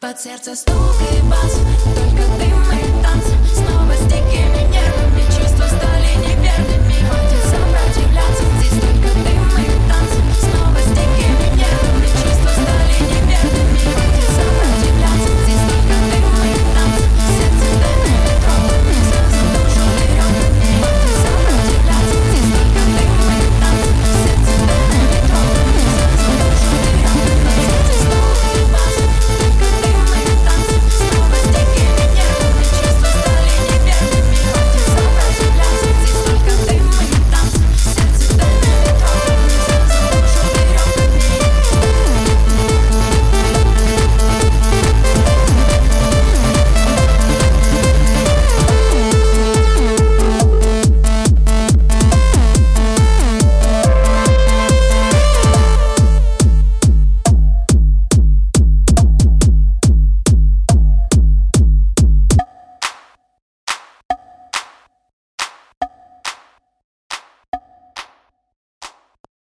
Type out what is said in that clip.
Под сердце стук и бас, только ты моя.